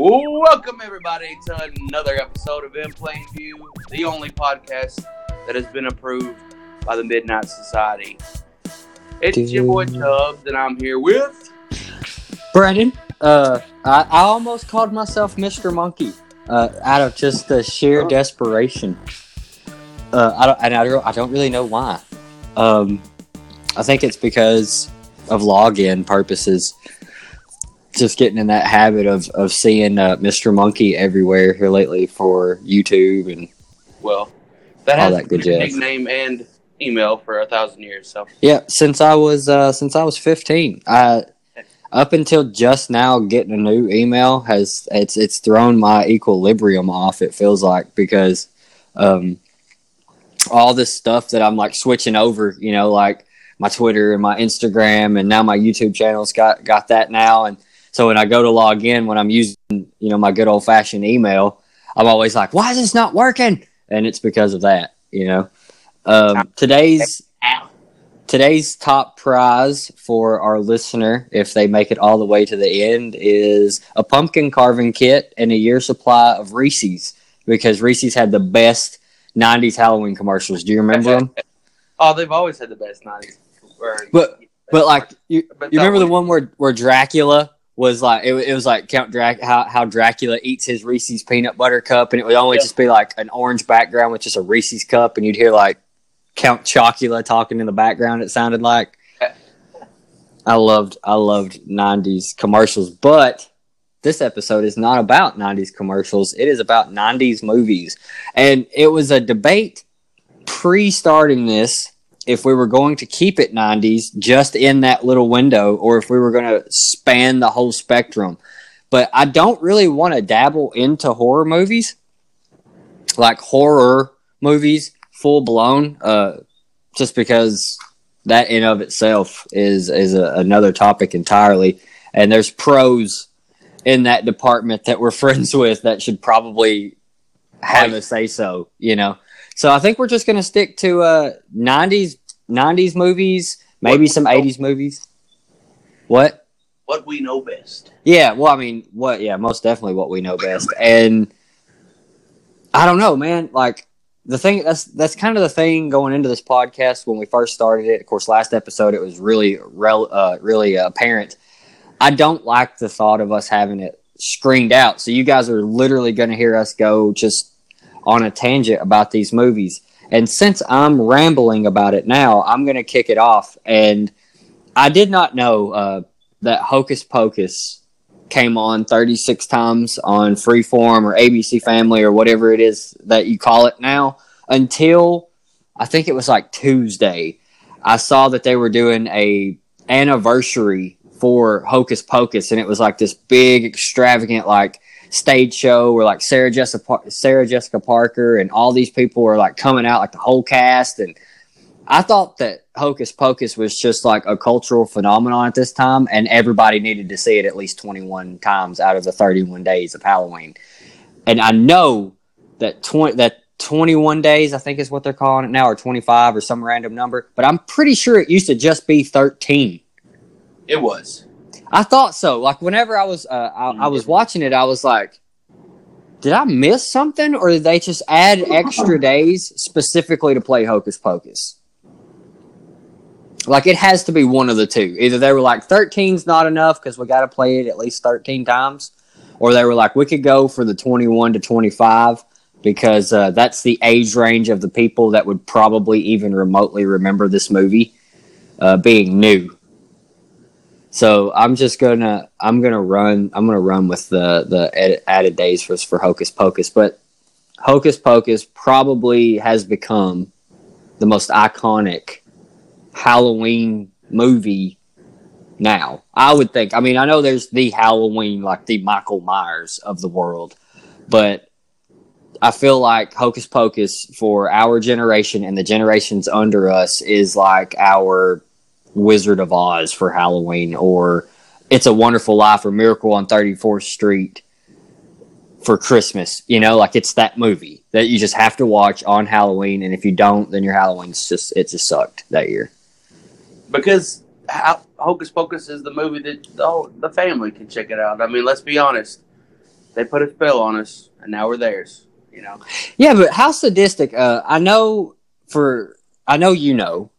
Welcome everybody to another episode of In Plain View, the only podcast that has been approved by the Midnight Society. It's your boy Tubbs, and I'm here with Brandon, uh, I, I almost called myself Mr. Monkey uh, out of just the sheer Oh. desperation. Uh, I don't, and I don't, I don't really know why. Um, I think it's because of login purposes. Just getting in that habit of, of seeing uh, Mr. Monkey everywhere here lately for YouTube and well, that All has that good been jazz. nickname and email for a thousand years. So Yeah, since I was uh, since I was fifteen, I up until just now getting a new email has it's it's thrown my equilibrium off. It feels like because um, all this stuff that I'm like switching over, you know, like my Twitter and my Instagram and now my YouTube channel's got got that now, and so when I go to log in when I'm using you know my good old fashioned email, I'm always like, why is this not working? And it's because of that, you know. Um, today's Today's top prize for our listener, if they make it all the way to the end, is a pumpkin carving kit and a year supply of Reese's because Reese's had the best 90s Halloween commercials. Do you remember them? oh, they've always had the best nineties. But- But like you, But you remember the one- one where, where Dracula was like it, it was like Count Drac how, how Dracula eats his Reese's peanut butter cup and it would only Yeah. just be like an orange background with just a Reese's cup and you'd hear like Count Chocula talking in the background it sounded like I loved I loved 90s commercials but this episode is not about 90s commercials it is about 90s movies and it was a debate pre-starting this if we were going to keep it 90s just in that little window or if we were going to span the whole spectrum. But I don't really want to dabble into horror movies, like horror movies, full blown, uh, just because that in of itself is is a, another topic entirely. And there's pros in that department that we're friends with that should probably have a say so, you know. So I think we're just going to stick to uh, 90s 90s movies, maybe What- some 80s movies. What? what we know best. Yeah, well, I mean, what? Yeah, most definitely what we know best. And I don't know, man. Like the thing that's that's kind of the thing going into this podcast when we first started it. Of course, last episode it was really rel- uh, really uh, apparent. I don't like the thought of us having it screened out. So you guys are literally going to hear us go just on a tangent about these movies. And since I'm rambling about it now, I'm going to kick it off. And I did not know uh, that Hocus Pocus came on 36 times on Freeform or ABC Family or whatever it is that you call it now until I think it was like Tuesday. I saw that they were doing a anniversary for Hocus Pocus and it was like this big extravagant like stage show where like Sarah Jessica Sarah Jessica Parker and all these people were like coming out like the whole cast and I thought that Hocus Pocus was just like a cultural phenomenon at this time, and everybody needed to see it at least 21 times out of the 31 days of Halloween. And I know that 20, that 21 days, I think is what they're calling it now, or 25 or some random number, but I'm pretty sure it used to just be 13. It was. I thought so. Like whenever I was uh, I, I was watching it, I was like, did I miss something, or did they just add extra days specifically to play Hocus Pocus? Like it has to be one of the two. Either they were like 13's not enough because we got to play it at least 13 times, or they were like we could go for the 21 to 25 because uh, that's the age range of the people that would probably even remotely remember this movie uh, being new. So I'm just gonna I'm gonna run I'm gonna run with the the ed- added days for for Hocus Pocus, but Hocus Pocus probably has become the most iconic Halloween movie now. I would think. I mean, I know there's the Halloween like the Michael Myers of the world, but I feel like Hocus Pocus for our generation and the generations under us is like our Wizard of Oz for Halloween or It's a Wonderful Life or Miracle on 34th Street for Christmas. You know, like it's that movie that you just have to watch on Halloween. And if you don't, then your Halloween's just, it just sucked that year. because Ho- Hocus Pocus is the movie that the, whole, the family can check it out. I mean, let's be honest. they put a spell on us, and now we're theirs. You know. Yeah, but how sadistic? Uh, I know for I know you know,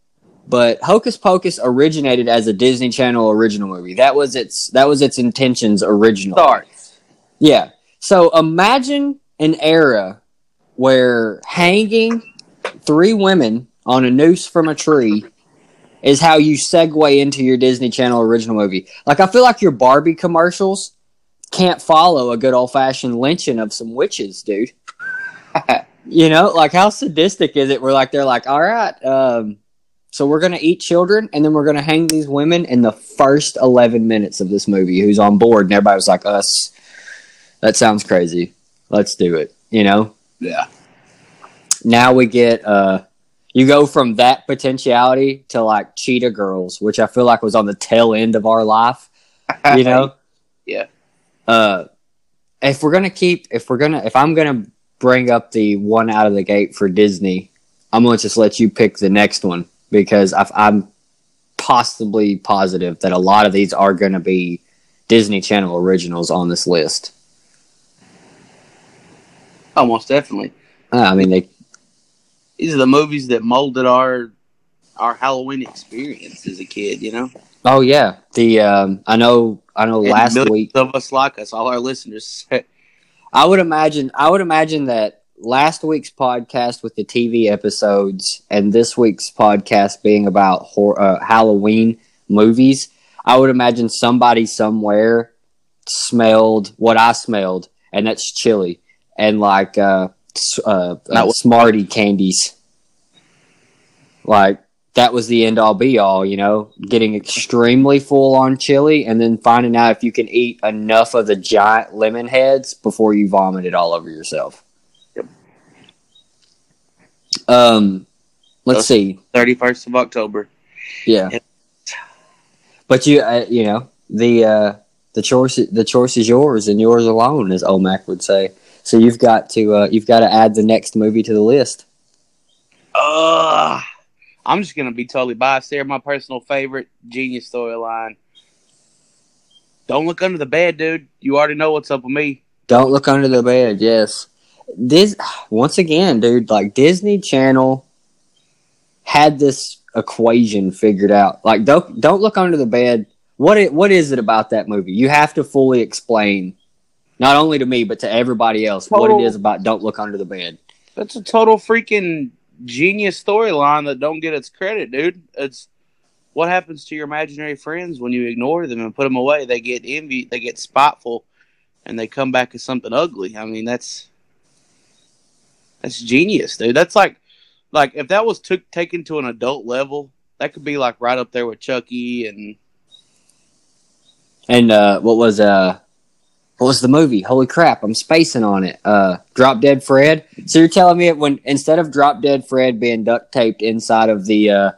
but Hocus Pocus originated as a Disney Channel original movie. That was its that was its intentions original. Starts. Yeah. So imagine an era where hanging three women on a noose from a tree is how you segue into your Disney Channel original movie. Like I feel like your Barbie commercials can't follow a good old fashioned lynching of some witches, dude. you know, like how sadistic is it? We're like they're like, all right, um, so we're gonna eat children and then we're gonna hang these women in the first eleven minutes of this movie. Who's on board? And everybody was like, us. That sounds crazy. Let's do it. You know. Yeah. Now we get uh, you go from that potentiality to like Cheetah Girls, which I feel like was on the tail end of our life. You know. Yeah. Uh, if we're gonna keep, if we're gonna, if I'm gonna bring up the one out of the gate for Disney, I'm gonna just let you pick the next one because i I'm possibly positive that a lot of these are gonna be Disney Channel originals on this list. Almost definitely. Uh, I mean, they These are the movies that molded our our Halloween experience as a kid. You know. Oh yeah, the um, I know I know And last week of us like us, all our listeners. I would imagine I would imagine that last week's podcast with the TV episodes and this week's podcast being about hor- uh, Halloween movies, I would imagine somebody somewhere smelled what I smelled, and that's chili and like uh, uh, uh, Smartie candies. Like that was the end all be all, you know, getting extremely full on chili and then finding out if you can eat enough of the giant lemon heads before you vomit it all over yourself. Um, let's Those- see. Thirty first of October. Yeah. But you, uh, you know, the uh, the choice the choice is yours and yours alone, as Omac would say. So you've got to uh, you've got to add the next movie to the list. Uh, I'm just gonna be totally biased there. My personal favorite genius storyline. Don't look under the bed, dude. You already know what's up with me. Don't look under the bed. Yes, this once again, dude. Like Disney Channel had this equation figured out. Like don't don't look under the bed. What it, what is it about that movie? You have to fully explain, not only to me but to everybody else, what it is about. Don't look under the bed. That's a total freaking genius storyline that don't get its credit, dude. It's what happens to your imaginary friends when you ignore them and put them away. They get envy, they get spiteful, and they come back as something ugly. I mean, that's that's genius, dude. That's like like if that was took taken to an adult level, that could be like right up there with Chucky and And uh, what was uh, what was the movie? Holy crap! I'm spacing on it. Uh, Drop Dead Fred. So you're telling me it when instead of Drop Dead Fred being duct taped inside of the uh,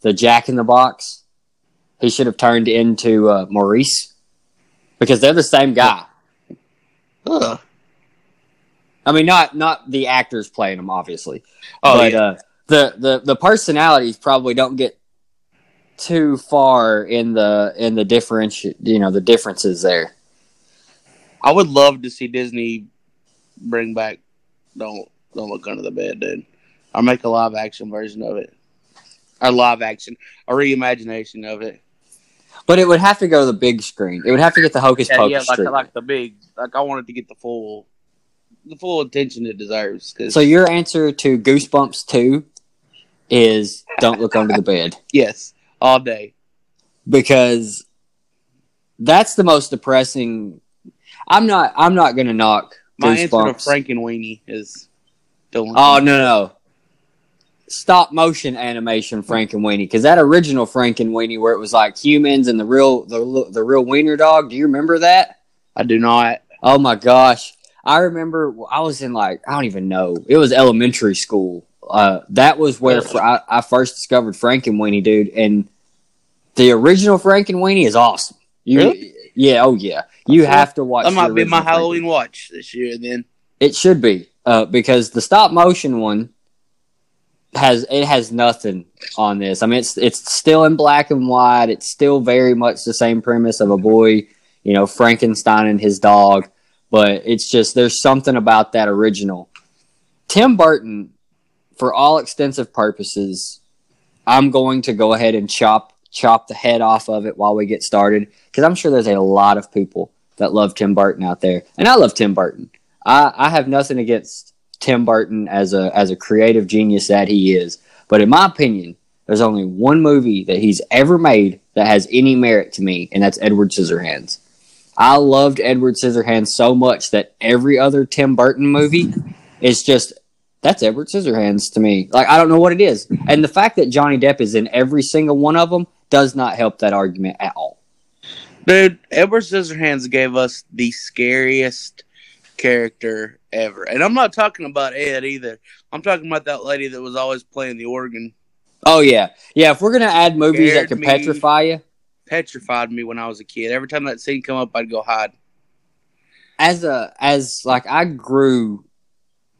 the Jack in the Box, he should have turned into uh, Maurice because they're the same guy. Ugh. I mean, not not the actors playing them, obviously, Oh but yeah. uh, the the the personalities probably don't get too far in the in the differenti you know the differences there. I would love to see Disney bring back don't don't look under the bed, dude. Or make a live action version of it. A live action, a reimagination of it. But it would have to go to the big screen. It would have to get the Hocus Yeah, Pocus yeah, like like the big, like I wanted to get the full, the full attention it deserves. Cause So your answer to Goosebumps two is don't look under the bed yes, all day. because that's the most depressing. I'm not. I'm not going to knock My answer to Frank and Weenie is don't. Oh no no. Stop motion animation Frankenweenie because that original Frankenweenie where it was like humans and the real the the real wiener dog. Do you remember that? I do not. Oh my gosh. I remember I was in like, I don't even know. It was elementary school. Uh, that was where fr- I, I first discovered Frankenweenie, dude. And the original Frankenweenie is awesome. You, Really? Yeah, oh yeah. You have to watch That might be my Halloween watch this year. Then it should be uh, because the stop motion one has it has nothing on this. I mean, it's it's still in black and white. It's still very much the same premise of a boy, you know, Frankenstein and his dog. But it's just there's something about that original. Tim Burton, for all extensive purposes, I'm going to go ahead and chop chop the head off of it while we get started because I'm sure there's a lot of people that love Tim Burton out there, and I love Tim Burton. I, I have nothing against Tim Burton as a as a creative genius that he is, but in my opinion, there's only one movie that he's ever made that has any merit to me, and that's Edward Scissorhands. I loved Edward Scissorhands so much that every other Tim Burton movie is just that's Edward Scissorhands to me. Like I don't know what it is, and the fact that Johnny Depp is in every single one of them does not help that argument at all. Dude, Edward Scissorhands gave us the scariest character ever, and I'm not talking about Ed either. I'm talking about that lady that was always playing the organ. Oh yeah, yeah. If we're gonna add movies Scared that can me. petrify you, Petrified me when I was a kid. Every time that scene come up, I'd go hide. as a as like I grew.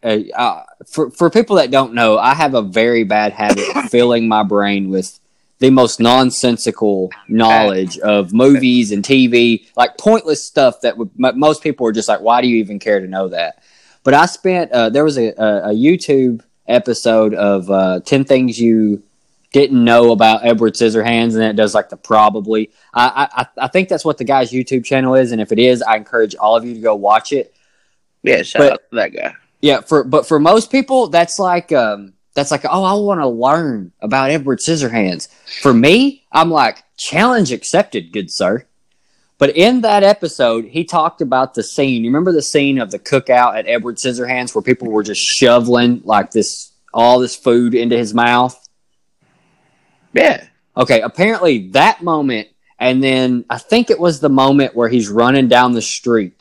Uh, uh, for for people that don't know, I have a very bad habit of filling my brain with the most nonsensical knowledge of movies and TV, like pointless stuff that would, m- most people are just like, "Why do you even care to know that?" But I spent uh, there was a, a, a YouTube episode of uh, ten things you didn't know about Edward Scissorhands, and it does like the probably. I, I I think that's what the guy's YouTube channel is, and if it is, I encourage all of you to go watch it. Yeah, shout But- out to that guy. Yeah, for but for most people, that's like um that's like oh I want to learn about Edward Scissorhands. For me, I'm like challenge accepted, good sir. But in that episode, he talked about the scene. You remember the scene of the cookout at Edward Scissorhands where people were just shoveling like this all this food into his mouth. Yeah, Okay, apparently that moment, and then I think it was the moment where he's running down the street,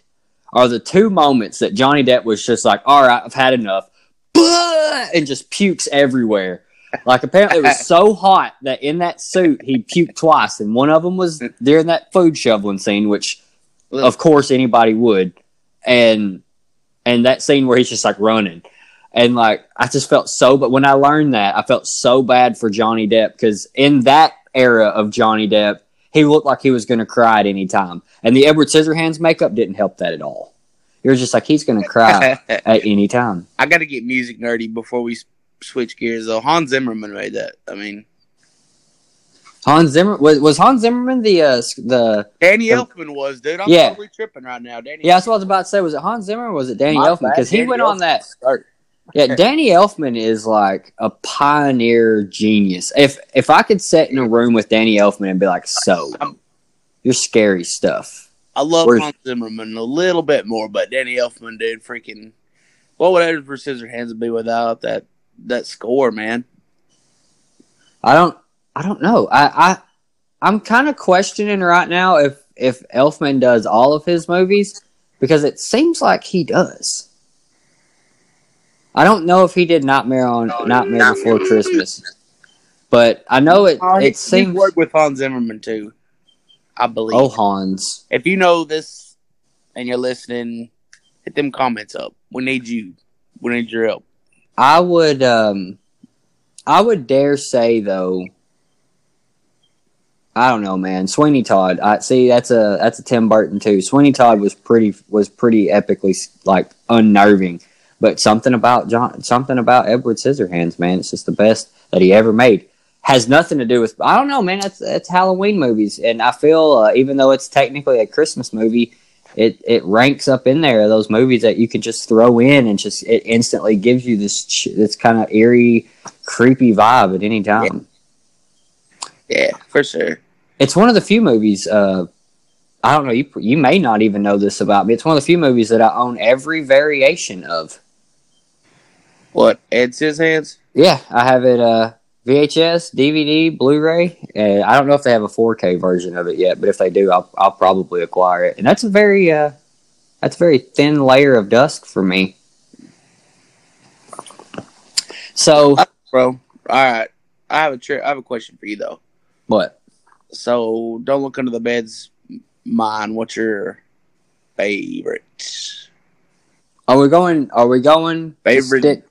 are the two moments that Johnny Depp was just like, "All right, I've had enough," and just pukes everywhere. Like apparently it was so hot that in that suit he puked twice, and one of them was during that food shoveling scene, which of course anybody would, and and that scene where he's just like running. And like I just felt so, but when I learned that, I felt so bad for Johnny Depp because in that era of Johnny Depp, he looked like he was going to cry at any time, and the Edward Scissorhands makeup didn't help that at all. You're just like he's going to cry at any time. I got to get music nerdy before we switch gears. Though Hans Zimmerman made that. I mean, Hans Zimmer was, was Hans Zimmerman the uh, the Danny Elfman was dude. I'm yeah. totally tripping right now. Danny. yeah that's what I was about to say. Was it Hans Zimmer or was it Danny My Elfman? Because he Danny went on that Sorry. Yeah, Danny Elfman is like a pioneer genius. If if I could sit in a room with Danny Elfman and be like, "So, I'm- you're scary stuff." I love Where's- Hans Zimmerman a little bit more, but Danny Elfman, dude, freaking. What would Edward Scissorhands be without that that score, man? I don't I don't know. I I I'm kind of questioning right now if if Elfman does all of his movies because it seems like he does. I don't know if he did Nightmare on Nightmare Before Christmas, but I know it. He- It seems. worked with Hans Zimmerman too. I believe. Oh, Hans. If you know this and you're listening, hit them comments up. We need you. We need your help. I would um I would dare say though I don't know, man. Sweeney Todd. I see that's a that's a Tim Burton too. Sweeney Todd was pretty was pretty epically like unnerving, but something about John something about Edward Scissorhands, man. It's just the best that he ever made. Has nothing to do with I don't know, man. That's that's Halloween movies, and I feel uh, even though it's technically a Christmas movie, it it ranks up in there those movies that you can just throw in and just it instantly gives you this this kind of eerie, creepy vibe at any time. Yeah, for sure. It's one of the few movies. Uh, I don't know. You you may not even know this about me. It's one of the few movies that I own every variation of. What? Ed hands? Yeah, I have it. Uh, VHS, DVD, Blu-ray. and I don't know if they have a 4K version of it yet, but if they do, I'll I'll probably acquire it. And that's a very uh, that's a very thin layer of dust for me. So Bro. All right. I have a tri- I have a question for you though. what? So don't look under the bed's mine. What's your favorite Are we going? Are we going? Favorite stick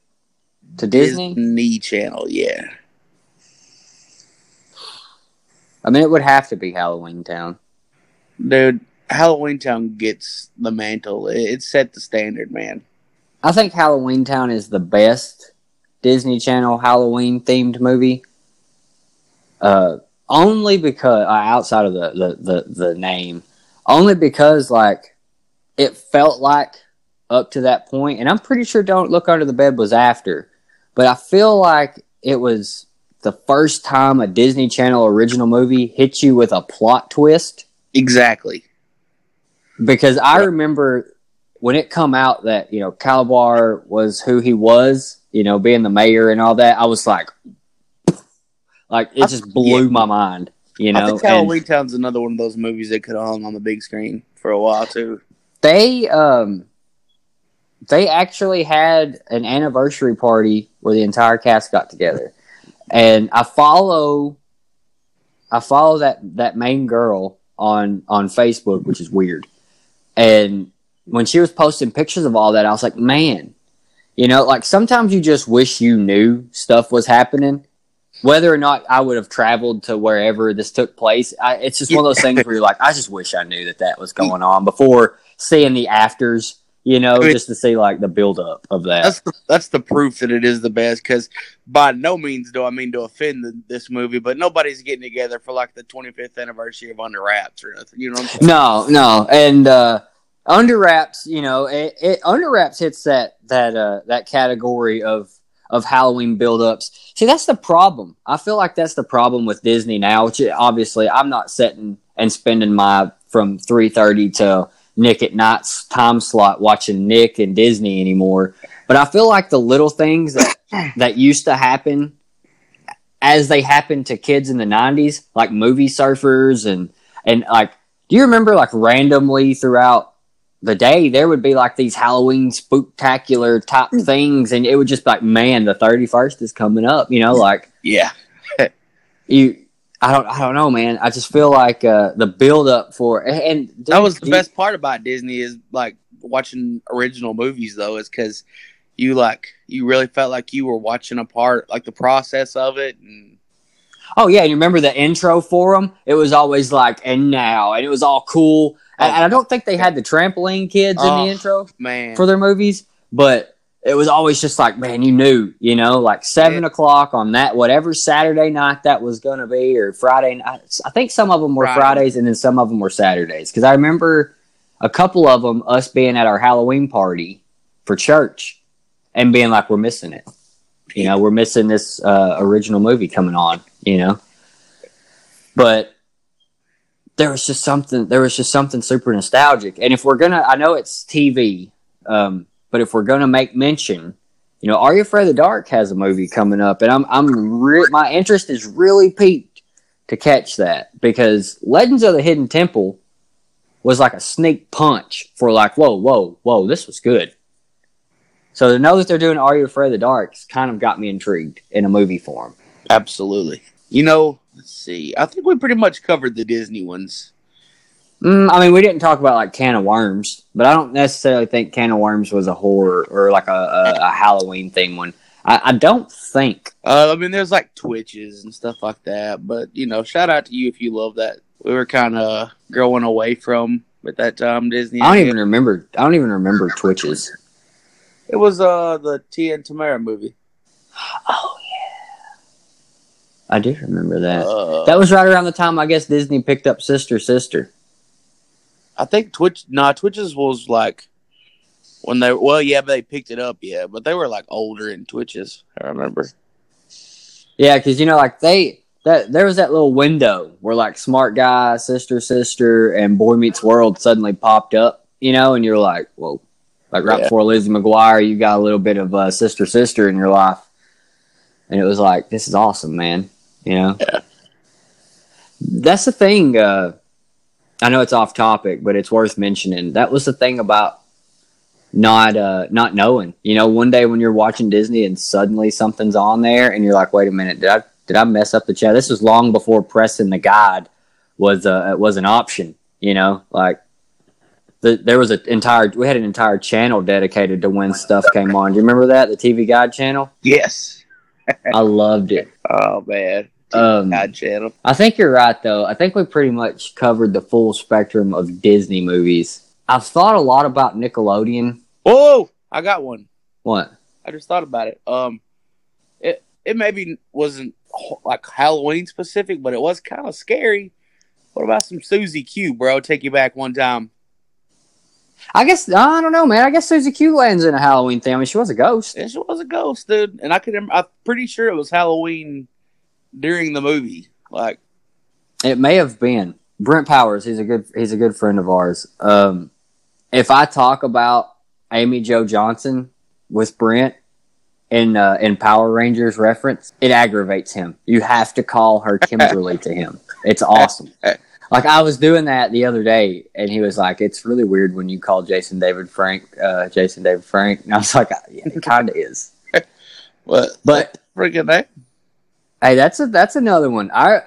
to Disney? Disney Channel? Yeah. I mean, it would have to be Halloweentown. Dude, Halloweentown gets the mantle. It, it set the standard, man. I think Halloweentown is the best Disney Channel Halloween themed movie. Uh, only because uh, outside of the, the, the, the name, only because like it felt like up to that point, and I'm pretty sure Don't Look Under the Bed was after, but I feel like it was the first time a Disney Channel original movie hit you with a plot twist. Exactly. Because I remember when it come out that you know Kalabar was who he was, you know, being the mayor and all that, I was like, like it just blew yeah. my mind. You know, I think Halloween Town's another one of those movies that could have hung on the big screen for a while too. They um they actually had an anniversary party where the entire cast got together. And I follow I follow that that main girl on on Facebook, which is weird. And when she was posting pictures of all that, I was like, man, you know, like sometimes you just wish you knew stuff was happening. Whether or not I would have traveled to wherever this took place, I, it's just one of those things where you're like, I just wish I knew that that was going on before seeing the afters, you know, I mean- just to see like the buildup of that. That's the, that's the proof that it is the best. Because by no means do I mean to offend the, this movie, but nobody's getting together for like the 25th anniversary of Under Wraps or nothing. You know what I'm? No, no, and uh, under wraps, you know, it, it under wraps hits that that uh, that category of of Halloween build-ups. See, that's the problem. I feel like that's the problem with Disney now. Which obviously, I'm not sitting and spending my from three thirty to Nick at Nite's time slot watching Nick and Disney anymore. But I feel like the little things that that used to happen as they happened to kids in the 90s like movie surfers and and like do you remember like randomly throughout the day there would be like these halloween spooktacular type mm. things and it would just be like man the 31st is coming up you know like Yeah. you i don't i don't know man i just feel like uh the build up for and That was the best part about Disney is like watching original movies though, is because you like you really felt like you were watching a part, like the process of it. And Oh yeah, and you remember the intro for them? It was always like, and now, and it was all cool. And, and I don't think they had the trampoline kids in Oh. the intro man, for their movies, but it was always just like, man, you knew, you know, like seven Yeah. o'clock on that whatever Saturday night that was going to be, or Friday. night. I think some of them were Friday. Fridays, and then some of them were Saturdays. Because I remember a couple of them, us being at our Halloween party for church, and being like, we're missing it. You know, we're missing this uh, original movie coming on. You know, but there was just something. There was just something super nostalgic. And if we're gonna, I know it's TV, um, but if we're gonna make mention, you know, Are You Afraid of the Dark has a movie coming up, and I'm I'm re- my interest is really peaked to catch that because Legends of the Hidden Temple was like a sneak punch for like, whoa, whoa, whoa, this was good. So to know that they're doing Are You Afraid of the Dark kind of got me intrigued in a movie form. absolutely. You know, let's see. I think we pretty much covered the Disney ones. Mm, I mean, we didn't talk about like Can of Worms, but I don't necessarily think Can of Worms was a horror or like a, a, a Halloween theme one. I, I don't think. Uh, I mean, there's like Twitches and stuff like that. But you know, shout out to you if you love that. We were kind of growing away from at that time Disney. I don't even remember. I don't even remember Twitches. It was uh the T and Tamera movie. Oh yeah, I do remember that. Uh, That was right around the time I guess Disney picked up Sister Sister. I think Twitch. Nah, Twitches was like when they. Well, yeah, they picked it up, yeah, but they were like older in Twitches. I remember. Yeah, because you know, like they that there was that little window where like Smart Guy, Sister Sister, and Boy Meets World suddenly popped up. You know, and you're like, whoa. Like right Yeah. before Lizzie McGuire, you got a little bit of uh, Sister Sister in your life, and it was like, this is awesome, man. You know, Yeah. that's the thing. Uh, I know it's off topic, but it's worth mentioning. That was the thing about not uh, not knowing. You know, one day when you're watching Disney and suddenly something's on there, and you're like, wait a minute, did I did I mess up the chat? This was long before pressing the guide was uh, was an option. You know, like the, there was an entire we had an entire channel dedicated to when stuff came on. Do you remember that the TV Guide channel? Yes. I loved it. Oh man. Um, God channel. I think you're right, though. I think we pretty much covered the full spectrum of Disney movies. I've thought a lot about Nickelodeon. Oh, I got one. What? I just thought about it. Um, it it maybe wasn't like Halloween specific, but it was kind of scary. What about some Susie Q, bro? Take you back one time. I guess I don't know, man. I guess Susie Q lands in a Halloween thing. I mean, she was a ghost. And she was a ghost, dude. And I could. I'm pretty sure it was Halloween during the movie. Like, It may have been Brent Powers. He's a good. He's a good friend of ours. Um, if I talk about Amy Jo Johnson with Brent in uh, in Power Rangers reference, it aggravates him. You have to call her Kimberly to him. It's awesome. Like I was doing that the other day, and he was like, "It's really weird when you call Jason David Frank, uh, Jason David Frank." And I was like, yeah, "It kind of is." what? But freaking name? Hey, that's a that's another one. I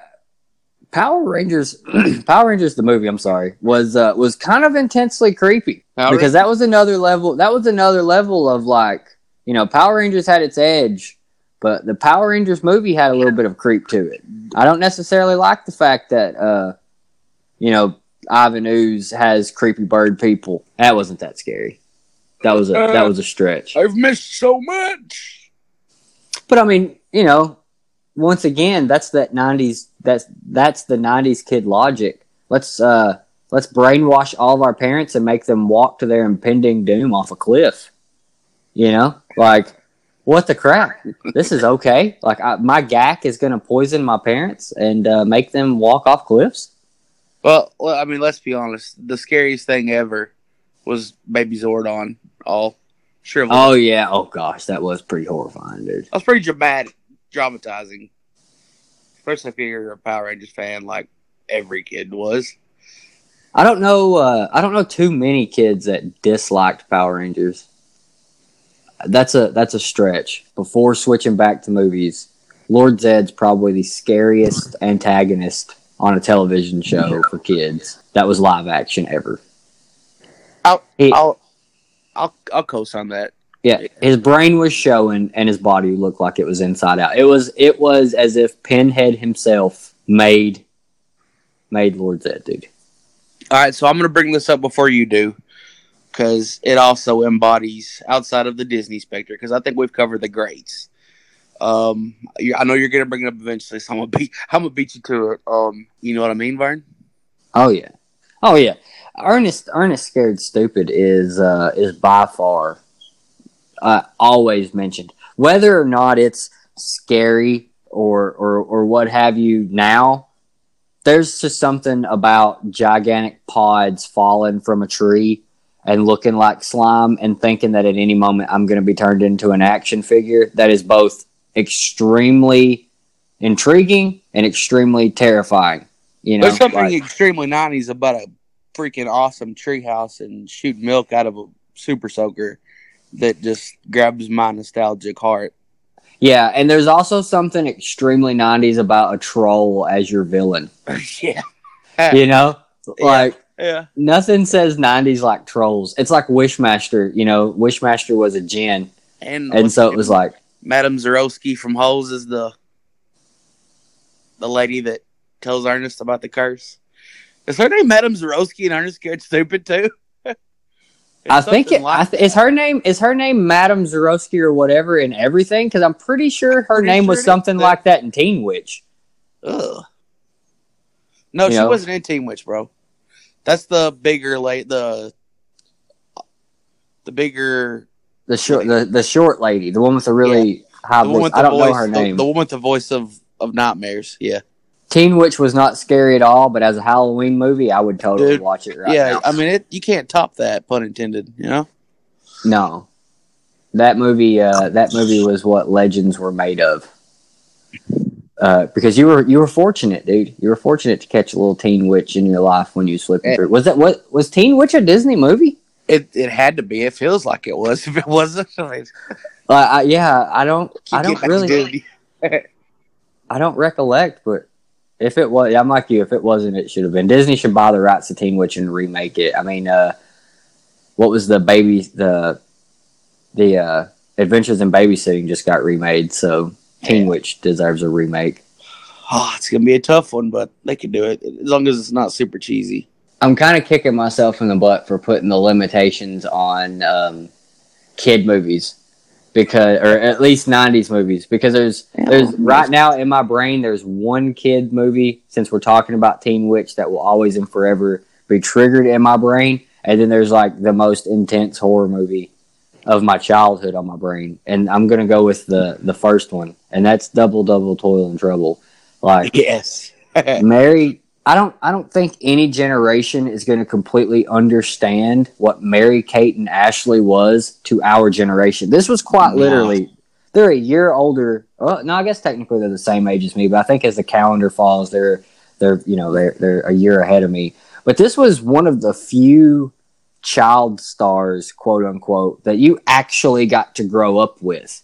Power Rangers, Power Rangers, the movie. I'm sorry, was uh, was kind of intensely creepy Power because that was another level. That was another level of like you know, Power Rangers had its edge, but the Power Rangers movie had a little bit of creep to it. I don't necessarily like the fact that uh, you know Ivan Ooze has creepy bird people. That wasn't that scary. That was a that was a stretch. I've missed so much. But I mean, you know, once again, that's that '90s. That's that's the '90s kid logic. Let's uh let's brainwash all of our parents and make them walk to their impending doom off a cliff. You know, like what the crap? This is okay. Like I, my gack is going to poison my parents and uh, make them walk off cliffs. Well, well, I mean, let's be honest. The scariest thing ever was Baby Zordon. All shriveled. Oh yeah. Oh gosh, that was pretty horrifying, dude. That was pretty dramatic, dramatizing. Especially if you're a Power Rangers fan, like every kid was. I don't know. Uh, I don't know too many kids that disliked Power Rangers. That's a that's a stretch. Before switching back to movies, Lord Zed's probably the scariest antagonist on a television show for kids that was live action ever. I'll, He- I'll, I'll, I'll co-sign that. Yeah, his brain was showing, and his body looked like it was inside out. It was it was as if Pinhead himself made made Lord Zed, dude. All right, so I'm going to bring this up before you do, because it also embodies outside of the Disney specter. Because I think we've covered the greats. Um, I know you're going to bring it up eventually, so I'm gonna beat, I'm gonna beat you to it. Um, you know what I mean, Vern? Oh yeah, oh yeah. Ernest Ernest Scared Stupid is uh, is by far uh, always mentioned, whether or not it's scary or or or what have you. Now, there's just something about gigantic pods falling from a tree and looking like slime and thinking that at any moment I'm going to be turned into an action figure. That is both extremely intriguing and extremely terrifying. You know, There's something like- extremely 90s about a freaking awesome treehouse and shoot milk out of a super soaker that just grabs my nostalgic heart. Yeah, and there's also something extremely 90s about a troll as your villain. yeah. You know? Like, Yeah. nothing says 90s like trolls. It's like Wishmaster. You know, Wishmaster was a djinn. And, And so it was like, Madame Zarowski from Holes is the the lady that tells Ernest about the curse. Is her name Madame Zarowski and Ernest Scared Stupid too? It's I think it, like I th- is her name is her name Madame Zarowski or whatever in everything because I'm pretty sure her Pretty name sure was something too. like that in Teen Witch. Ugh. No, You she know? wasn't in Teen Witch, bro. That's the bigger late the the bigger The short the, the short lady, the one with the really high the voice. I don't voice know her the, name. the one with the voice of of nightmares. Yeah. Teen Witch was not scary at all, but as a Halloween movie, I would totally Dude, watch it right yeah, now. I mean it you can't top that, pun intended, you know? No, that movie. Uh, that movie was what legends were made of. Uh, because you were you were fortunate, dude. You were fortunate to catch a little Teen Witch in your life when you slipped Eh. through. Was that what was Teen Witch a Disney movie? It it had to be. It feels like it was. If it wasn't, I mean, Uh, I, yeah, I don't. I don't really. I don't recollect, but if it was, I'm like you. If it wasn't, it should have been. Disney should buy the rights to Teen Witch and remake it. I mean, uh, what was the baby the the uh, Adventures in Babysitting just got remade, so Teen. Witch deserves a remake. Oh, it's gonna be a tough one, but they can do it as long as it's not super cheesy. I'm kind of kicking myself in the butt for putting the limitations on um, kid movies because, or at least '90s movies, because there's Yeah. there's right now in my brain there's one kid movie since we're talking about Teen Witch that will always and forever be triggered in my brain, and then there's like the most intense horror movie of my childhood on my brain, and I'm gonna go with the the first one, and that's Double Double Toil and Trouble. Like Yes. Mary, I don't I don't think any generation is going to completely understand what Mary Kate and Ashley was to our generation. This was quite literally they're a year older. Well, no, I guess technically they're the same age as me, but I think as the calendar falls, they're they're you know they're they're a year ahead of me. But this was one of the few child stars, quote unquote, that you actually got to grow up with.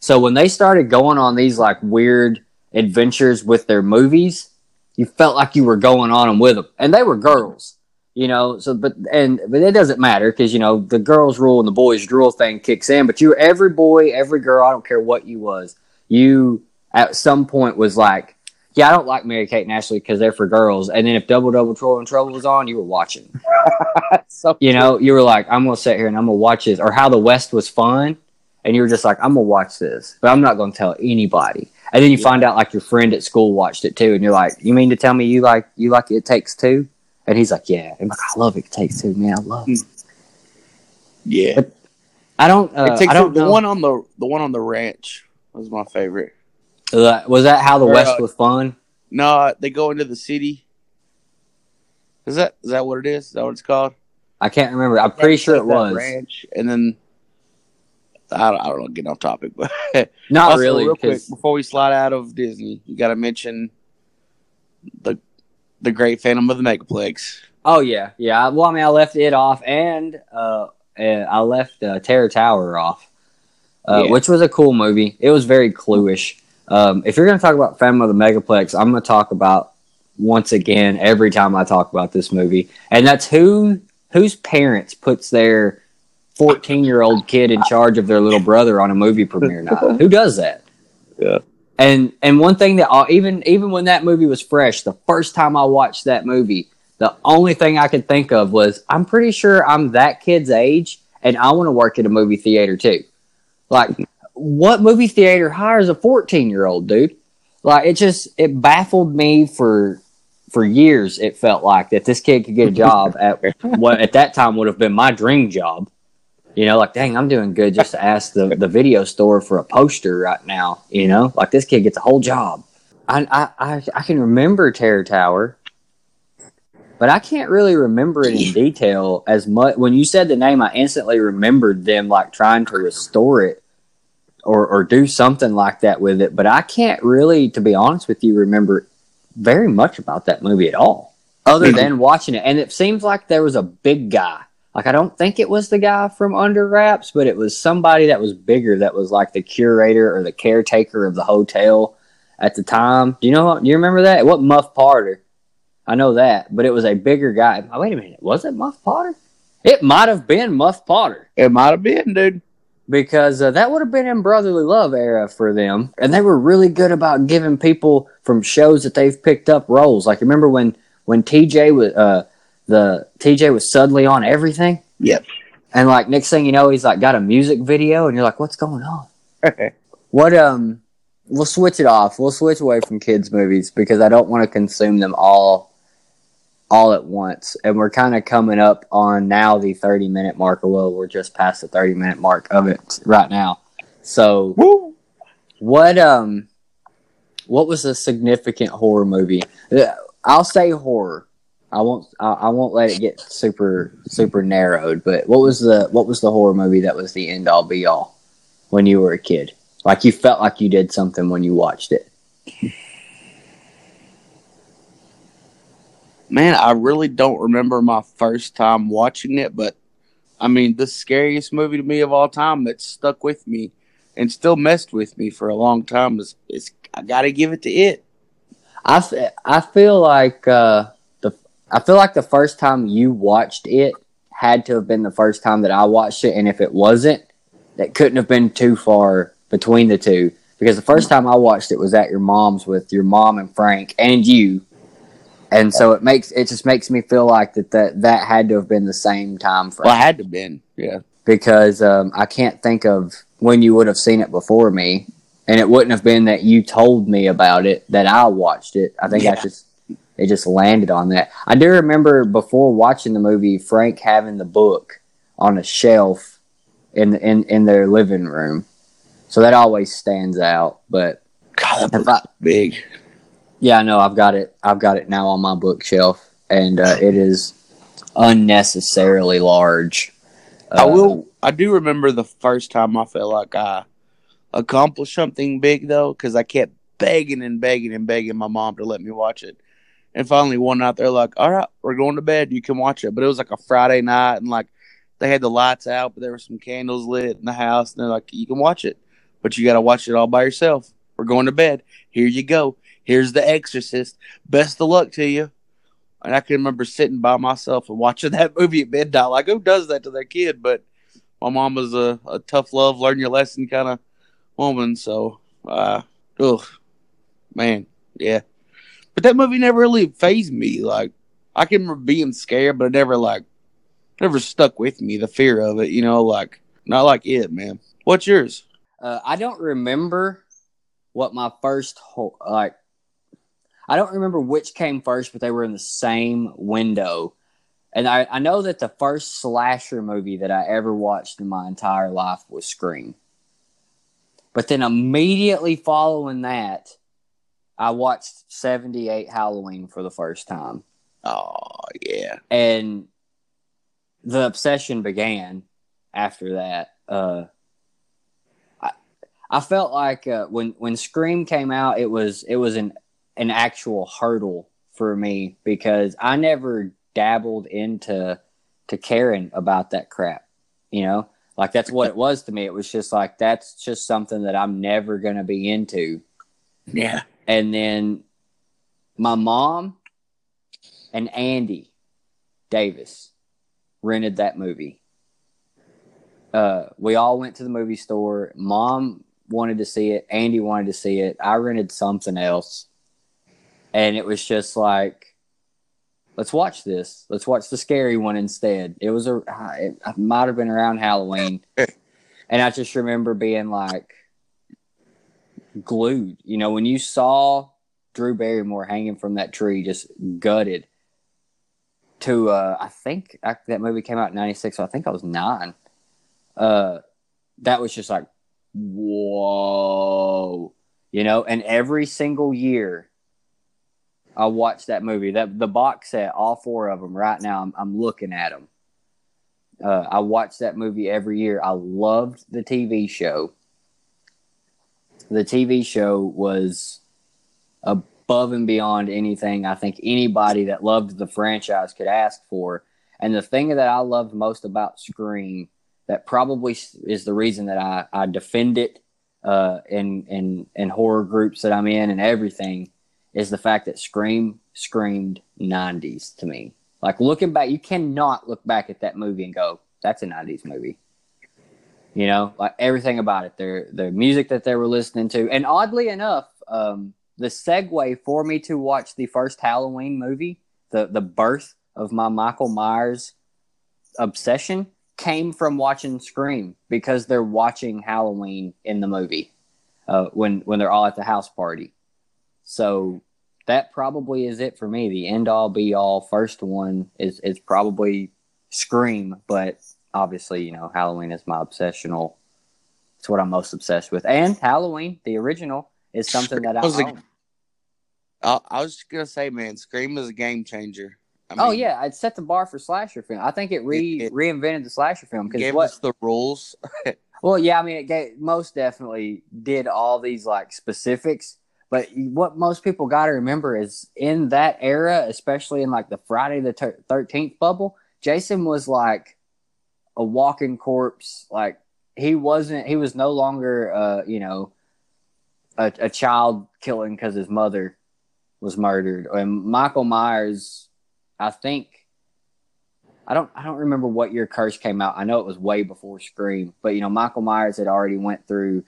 So when they started going on these like weird adventures with their movies, you felt like you were going on them with them, and they were girls, you know. So, but and but it doesn't matter because you know the girls rule and the boys drool thing kicks in. But you, every boy, every girl, I don't care what you was, you at some point was like, yeah, I don't like Mary Kate and Ashley because they're for girls. And then if Double Double Trouble and Trouble was on, you were watching. so You know, you were like, I'm gonna sit here and I'm gonna watch this, or How the West Was Fun, and you were just like, I'm gonna watch this, but I'm not gonna tell anybody. And then you Yeah. find out like your friend at school watched it too, and you're like, you mean to tell me you like you like It Takes Two? And he's like, yeah. I'm like, I love It Takes Two, man. I love. It. yeah. But I don't. Uh, it takes I don't the know. one on the the one on the ranch was my favorite. Uh, was that How the Or, West uh, Was Fun? No, they go into the city. Is that is that what it is? Is that what it's called? I can't remember. I'm pretty sure it was. ranch, and then I don't, I don't know. Getting off topic, but Not Also, really. Real quick, before we slide out of Disney, you got to mention the the Great Phantom of the Megaplex. Oh yeah, yeah. Well, I mean, I left it off, and uh, uh, I left uh, Terror Tower off, uh, Yeah. which was a cool movie. It was very cluish. Um, if you're going to talk about Phantom of the Megaplex, I'm going to talk about once again every time I talk about this movie, and that's who whose parents puts their 14 year old kid in charge of their little brother on a movie premiere night. Who does that? Yeah. And and one thing that I, even even when that movie was fresh, the first time I watched that movie, the only thing I could think of was I'm pretty sure I'm that kid's age and I want to work at a movie theater too. Like what movie theater hires a 14 year old dude? Like it just it baffled me for for years it felt like that this kid could get a job at what at that time would have been my dream job. You know, like dang, I'm doing good just to ask the, the video store for a poster right now. You know, like this kid gets a whole job. I I I, I can remember Terror Tower, but I can't really remember it in detail as much. When you said the name, I instantly remembered them like trying to restore it or or do something like that with it. But I can't really, to be honest with you, remember very much about that movie at all, other mm-hmm. than watching it. And it seems like there was a big guy. Like I don't think it was the guy from Under Wraps, but it was somebody that was bigger. That was like the curator or the caretaker of the hotel at the time. Do you know? Do you remember that? What Muff Potter? I know that, but it was a bigger guy. Oh, wait a minute, was it Muff Potter? It might have been Muff Potter It might have been, dude. because uh, that would have been in Brotherly Love era for them, and they were really good about giving people from shows that they've picked up roles. Like remember when when TJ was uh, the TJ was suddenly on everything, Yep. and like next thing you know, he's like got a music video, and you're like, what's going on? What um, we'll switch it off. We'll switch away from kids movies because I don't want to consume them all all at once. And we're kind of coming up on now the 30 minute mark. Well, we're just past the 30 minute mark of it right now. So Woo. what um what was a significant horror movie? Uh, I'll say horror. I won't I, I won't let it get super super narrowed, but what was the what was the horror movie that was the end all be all when you were a kid? Like you felt like you did something when you watched it. Man, I really don't remember my first time watching it, but I mean, the scariest movie to me of all time that stuck with me and still messed with me for a long time is, is I got to give it to it. I, I feel like uh, I feel like the first time you watched it had to have been the first time that I watched it, and if it wasn't, that couldn't have been too far between the two. because the first time I watched it was at your mom's with your mom and Frank and you, and so it makes it just makes me feel like that that that had to have been the same time frame Well, I had to been. Yeah. because um, I can't think of when you would have seen it before me, and it wouldn't have been that you told me about it that I watched it. I think Yeah. I just it just landed on that. I do remember before watching the movie, Frank having the book on a shelf in in in their living room, so that always stands out. But God, that If I- big. yeah, I know I've got it. I've got it now on my bookshelf, and uh, it is unnecessarily large. I Uh, will. I do remember the first time I felt like I accomplished something big though, because I kept begging and begging and begging my mom to let me watch it. And finally, one night they're like, "All right, we're going to bed. You can watch it." But it was like a Friday night, and like they had the lights out, but there were some candles lit in the house, and they're like, "You can watch it, but you got to watch it all by yourself. We're going to bed. Here you go. Here's The Exorcist. Best of luck to you." And I can remember sitting by myself and watching that movie at midnight. Like, who does that to their kid? But my mom was a, a tough love, learn your lesson kind of woman. So, uh, ugh, man, yeah. But that movie never really phased me. Like, I can remember being scared, but it never, like, never stuck with me, the fear of it, you know, like, not like it, man. What's yours? Uh, I don't remember what my first ho- like. I don't remember which came first, but they were in the same window. And I, I know that the first slasher movie that I ever watched in my entire life was Scream. But then immediately following that, I watched 78 Halloween for the first time. Oh, yeah. And the obsession began after that. Uh, I, I felt like uh, when when Scream came out, it was it was an an actual hurdle for me because I never dabbled into to caring about that crap. You know, like that's what it was to me. It was just like that's just something that I'm never gonna be into. Yeah. And then my mom and Andy Davis rented that movie. Uh, we all went to the movie store. Mom wanted to see it. Andy wanted to see it. I rented something else. And it was just like, let's watch this. Let's watch the scary one instead. It was a, it might have been around Halloween. and I just remember being like glued. You know, when you saw Drew Barrymore hanging from that tree, just gutted. To uh, I think I, that movie came out in '96, so I think I was nine. Uh, that was just like, whoa, you know. And every single year, I watch that movie. That the box set, all four of them, right now. I'm, I'm looking at them. Uh, I watch that movie every year. I loved the TV show. The TV show was above and beyond anything I think anybody that loved the franchise could ask for. And the thing that I loved most about Scream, that probably is the reason that I, I defend it uh, in, in, in horror groups that I'm in and everything, is the fact that Scream screamed 90s to me. Like looking back, you cannot look back at that movie and go, that's a 90s movie. You know, like everything about it, their the music that they were listening to, and oddly enough, um, the segue for me to watch the first Halloween movie, the the birth of my Michael Myers obsession, came from watching Scream because they're watching Halloween in the movie uh, when when they're all at the house party. So that probably is it for me. The end all be all first one is is probably Scream, but obviously you know Halloween is my obsessional. It's what I'm most obsessed with, and Halloween, the original, is something that I Was own. I, I was just gonna say, man, Scream is a game changer. I oh yeah, it set the bar for slasher film. I think it re It- it- reinvented the slasher film because gave what us the rules. Well, yeah, I mean, it gave, most definitely did all these like specifics. But what most people got to remember is in that era, especially in like the Friday the Thirteenth bubble, Jason was like a walking corpse. Like he wasn't. He was no longer, uh, you know, a, a child killing because his mother was murdered. And Michael Myers, I think. I don't I don't remember what year Curse came out. I know it was way before Scream, but you know Michael Myers had already went through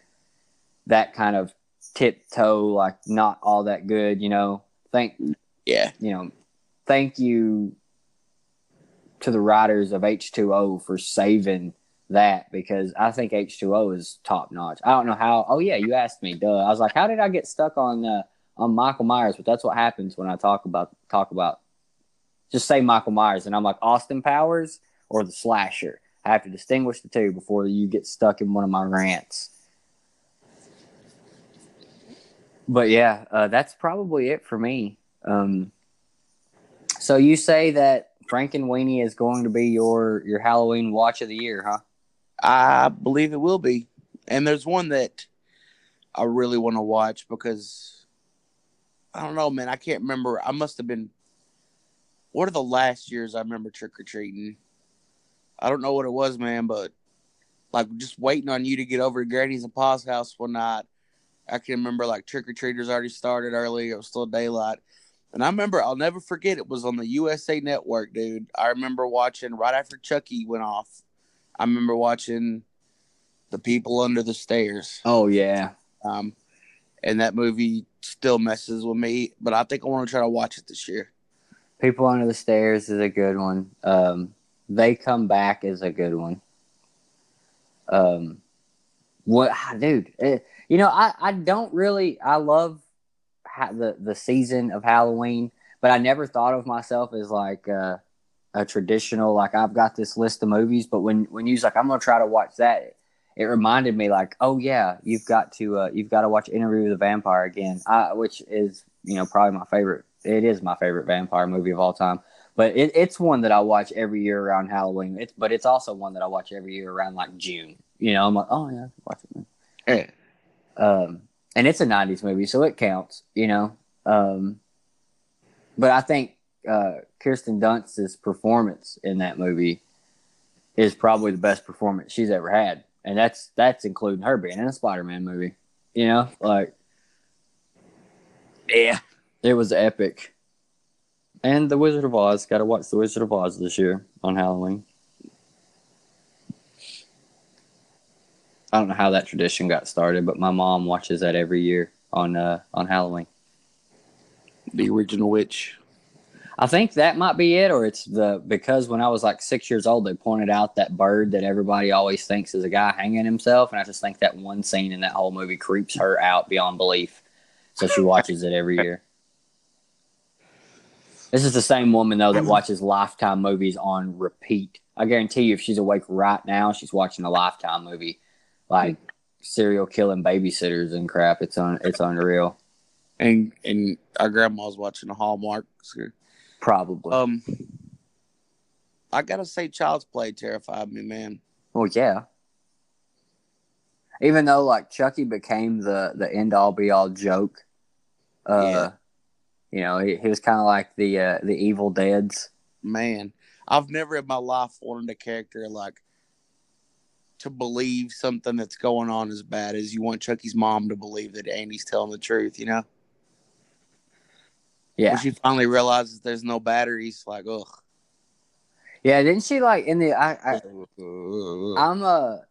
that kind of tiptoe, like not all that good. You know, thank Yeah. you know, thank you to the writers of H two O for saving that because I think H two O is top notch. I don't know how. Oh yeah, you asked me. Duh. I was like, how did I get stuck on uh, on Michael Myers? But that's what happens when I talk about talk about. Just say Michael Myers, and I'm like Austin Powers or the slasher. I have to distinguish the two before you get stuck in one of my rants. But yeah, uh, that's probably it for me. Um, so you say that Frankenweenie is going to be your your Halloween watch of the year, huh? I believe it will be. And there's one that I really want to watch because I don't know, man. I can't remember. I must have been. What are the last years I remember trick or treating? I don't know what it was, man, but like just waiting on you to get over to Granny's and Pa's house one night. I can remember like trick or treaters already started early. It was still daylight. And I remember, I'll never forget, it was on the USA Network, dude. I remember watching right after Chucky went off. I remember watching The People Under the Stairs. Oh yeah, Um, and that movie still messes with me, but I think I want to try to watch it this year. People Under the Stairs is a good one. Um, they Come Back is a good one. Um, what, dude? eh, you know, I, I don't really. I love ha- the the season of Halloween, but I never thought of myself as like uh, a traditional. Like I've got this list of movies, but when when you was like, I'm gonna try to watch that. It reminded me, like, oh yeah, you've got to uh, you've got to watch Interview with the Vampire again, uh, which is you know probably my favorite. It is my favorite vampire movie of all time. But it, it's one that I watch every year around Halloween. It's but it's also one that I watch every year around like June. You know, I'm like, oh yeah, watch it. Man. Yeah. Um, and it's a '90s movie, so it counts. You know, um, but I think uh, Kirsten Dunst's performance in that movie is probably the best performance she's ever had, and that's that's including her being in a Spider-Man movie. You know, like Yeah. it was epic. And The Wizard of Oz. Got to watch The Wizard of Oz this year on Halloween. I don't know how that tradition got started, but my mom watches that every year on uh, on Halloween. The original witch. I think that might be it, or it's the because when I was like six years old, they pointed out that bird that everybody always thinks is a guy hanging himself, and I just think that one scene in that whole movie creeps her out beyond belief. So she watches it every year. This is the same woman though that watches Lifetime movies on repeat. I guarantee you, if she's awake right now, she's watching a Lifetime movie, like serial killing babysitters and crap. It's on. It's unreal. And and our grandma's watching the Hallmark. Probably. Um, I gotta say, Child's Play terrified me, man. Well, yeah. Even though like Chucky became the the end all be all joke, uh, Yeah. you know, he, he was kind of like the uh, the Evil Dead's. Man, I've never in my life wanted a character like to believe something that's going on as bad as you want Chucky's mom to believe that Andy's telling the truth. You know, Yeah, when she finally realizes there's no batteries, like, ugh. yeah. Didn't she like in the? I, I I'm a.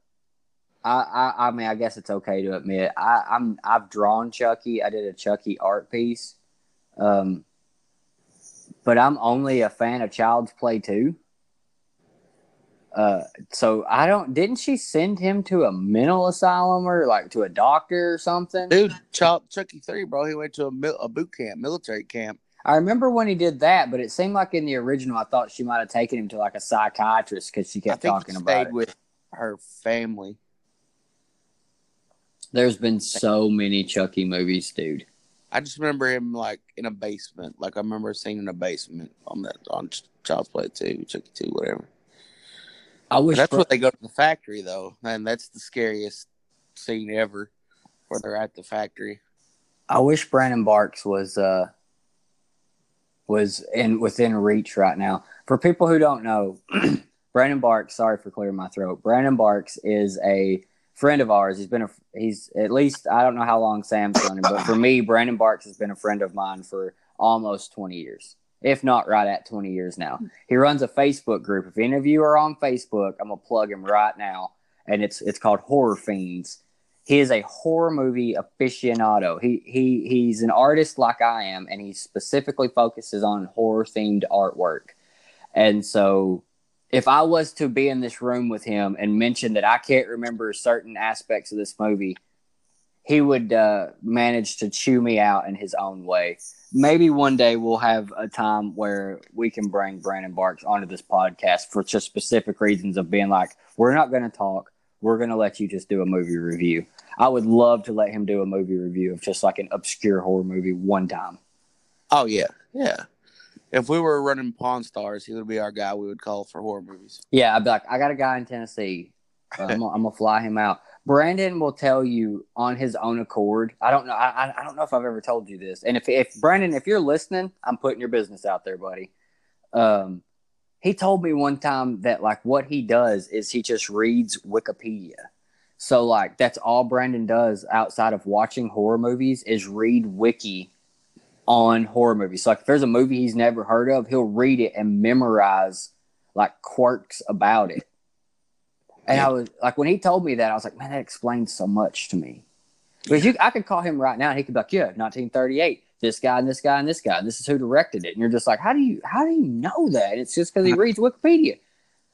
I, I I mean I guess it's okay to admit I I'm I've drawn Chucky. I did a Chucky art piece, um, but I'm only a fan of Child's Play too. Uh, so I don't. Didn't she send him to a mental asylum or like to a doctor or something? Dude, Child, Chucky three, bro. He went to a, mil- a boot camp, military camp. I remember when he did that, but it seemed like in the original, I thought she might have taken him to like a psychiatrist because she kept talking about stayed it. with her family. There's been so many Chucky movies, dude. I just remember him like in a basement. Like I remember seeing in a basement on that on Child's Play two, Chucky two, whatever. I wish that's Br- where they go to the factory though, and that's the scariest scene ever, where they're at the factory. I wish Brandon Barks was uh was in within reach right now. For people who don't know, Brandon Barks, sorry for clearing my throat. Brandon Barks is a friend of ours. He's been a he's at least I don't know how long Sam's known him, but for me, Brandon Barks has been a friend of mine for almost twenty years. If not right at 20 years now. Hmm. He runs a Facebook group. If any of you are on Facebook, I'm gonna plug him right now. And it's it's called Horror Fiends he is a horror movie aficionado. He he he's an artist like I am, and he specifically focuses on horror themed artwork. And so, if I was to be in this room with him and mention that I can't remember certain aspects of this movie, he would uh, manage to chew me out in his own way. Maybe one day we'll have a time where we can bring Brandon Barks onto this podcast for just specific reasons of being like, we're not going to talk. We're going to let you just do a movie review. I would love to let him do a movie review of just like an obscure horror movie one time. Oh yeah, yeah. If we were running Pawn Stars, he would be our guy. We would call for horror movies. Yeah, I'd be like, I got a guy in Tennessee. Uh, I'm, I'm gonna fly him out. Brandon will tell you on his own accord. I don't know. I, I don't know if I've ever told you this. And if if Brandon, if you're listening, I'm putting your business out there, buddy. Um, he told me one time that like what he does is he just reads Wikipedia. So like that's all Brandon does outside of watching horror movies is read wiki on horror movies. So like if there's a movie he's never heard of, he'll read it and memorize like quirks about it. And I was like, when he told me that, I was like, man, that explains so much to me. Because you, I could call him right now, and he could be like, yeah, 1938, this guy and this guy and this guy, and this is who directed it. And you're just like, how do you, how do you know that? And it's just because he reads Wikipedia.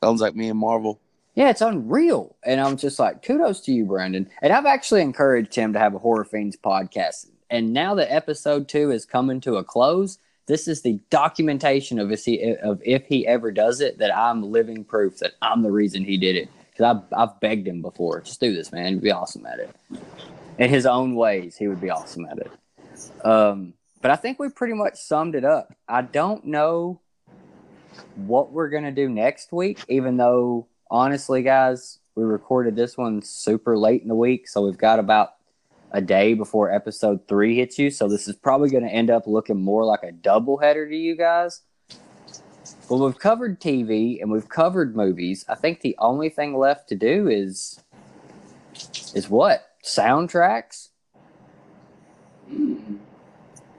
Sounds like me and Marvel. Yeah, it's unreal. And I'm just like, kudos to you, Brandon. And I've actually encouraged him to have a Horror Fiends podcast. And now that episode two is coming to a close, this is the documentation of if he, of if he ever does it that I'm living proof that I'm the reason he did it because I've, I've begged him before, just do this, man. He'd be awesome at it. In his own ways, he would be awesome at it. Um, but I think we pretty much summed it up. I don't know what we're going to do next week, even though, honestly, guys, we recorded this one super late in the week. So we've got about a day before episode three hits you. So this is probably going to end up looking more like a double header to you guys. Well, we've covered TV and we've covered movies. I think the only thing left to do is is what soundtracks,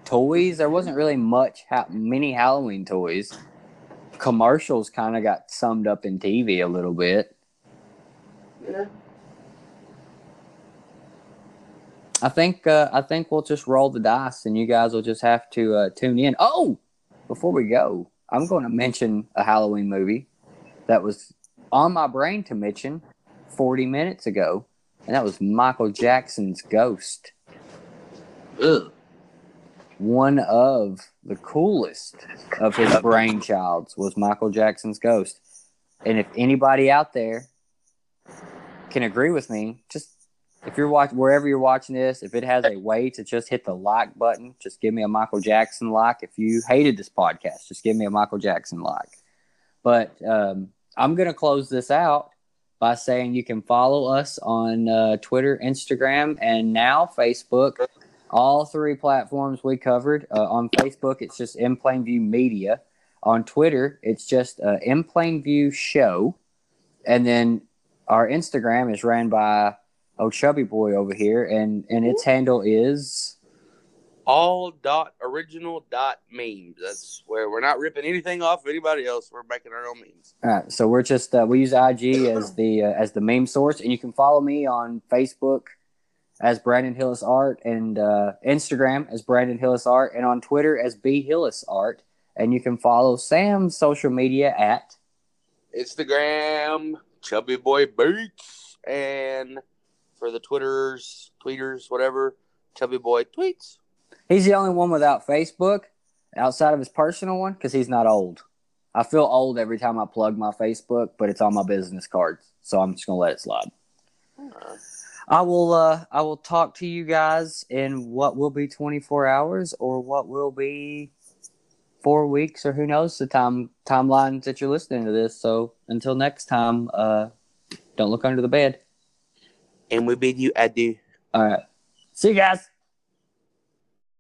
toys. There wasn't really much ha- many Halloween toys. Commercials kind of got summed up in TV a little bit. Yeah. I think uh, I think we'll just roll the dice, and you guys will just have to uh, tune in. Oh, before we go, I'm going to mention a Halloween movie that was on my brain to mention 40 minutes ago, and that was Michael Jackson's Ghost. Ugh. One of the coolest of his brainchilds was Michael Jackson's Ghost. And if anybody out there can agree with me, just if you're watching wherever you're watching this, if it has a way to just hit the like button, just give me a Michael Jackson like. If you hated this podcast, just give me a Michael Jackson like. But um, I'm going to close this out by saying you can follow us on uh, Twitter, Instagram, and now Facebook. All three platforms we covered. Uh, on Facebook, it's just In Plain View Media. On Twitter, it's just uh, In Plain View Show. And then our Instagram is ran by oh chubby boy over here and and its handle is All dot original dot memes. That's where we're not ripping anything off of anybody else. We're making our own memes. all right so we're just uh, we use ig as the uh, as the meme source and you can follow me on facebook as brandon hillis art and uh, instagram as brandon hillis art and on twitter as b hillis art and you can follow sam's social media at Instagram, Chubby Boy Beats, and for the Twitters, tweeters, whatever, Chubby Boy Tweets. he's the only one without facebook outside of his personal one because he's not old i feel old every time i plug my facebook but it's on my business cards so i'm just gonna let it slide I will uh I will talk to you guys in what will be 24 hours or what will be 4 weeks or who knows the time timelines that you're listening to this. So until next time, uh don't look under the bed. And we bid you adieu. All right. See you guys.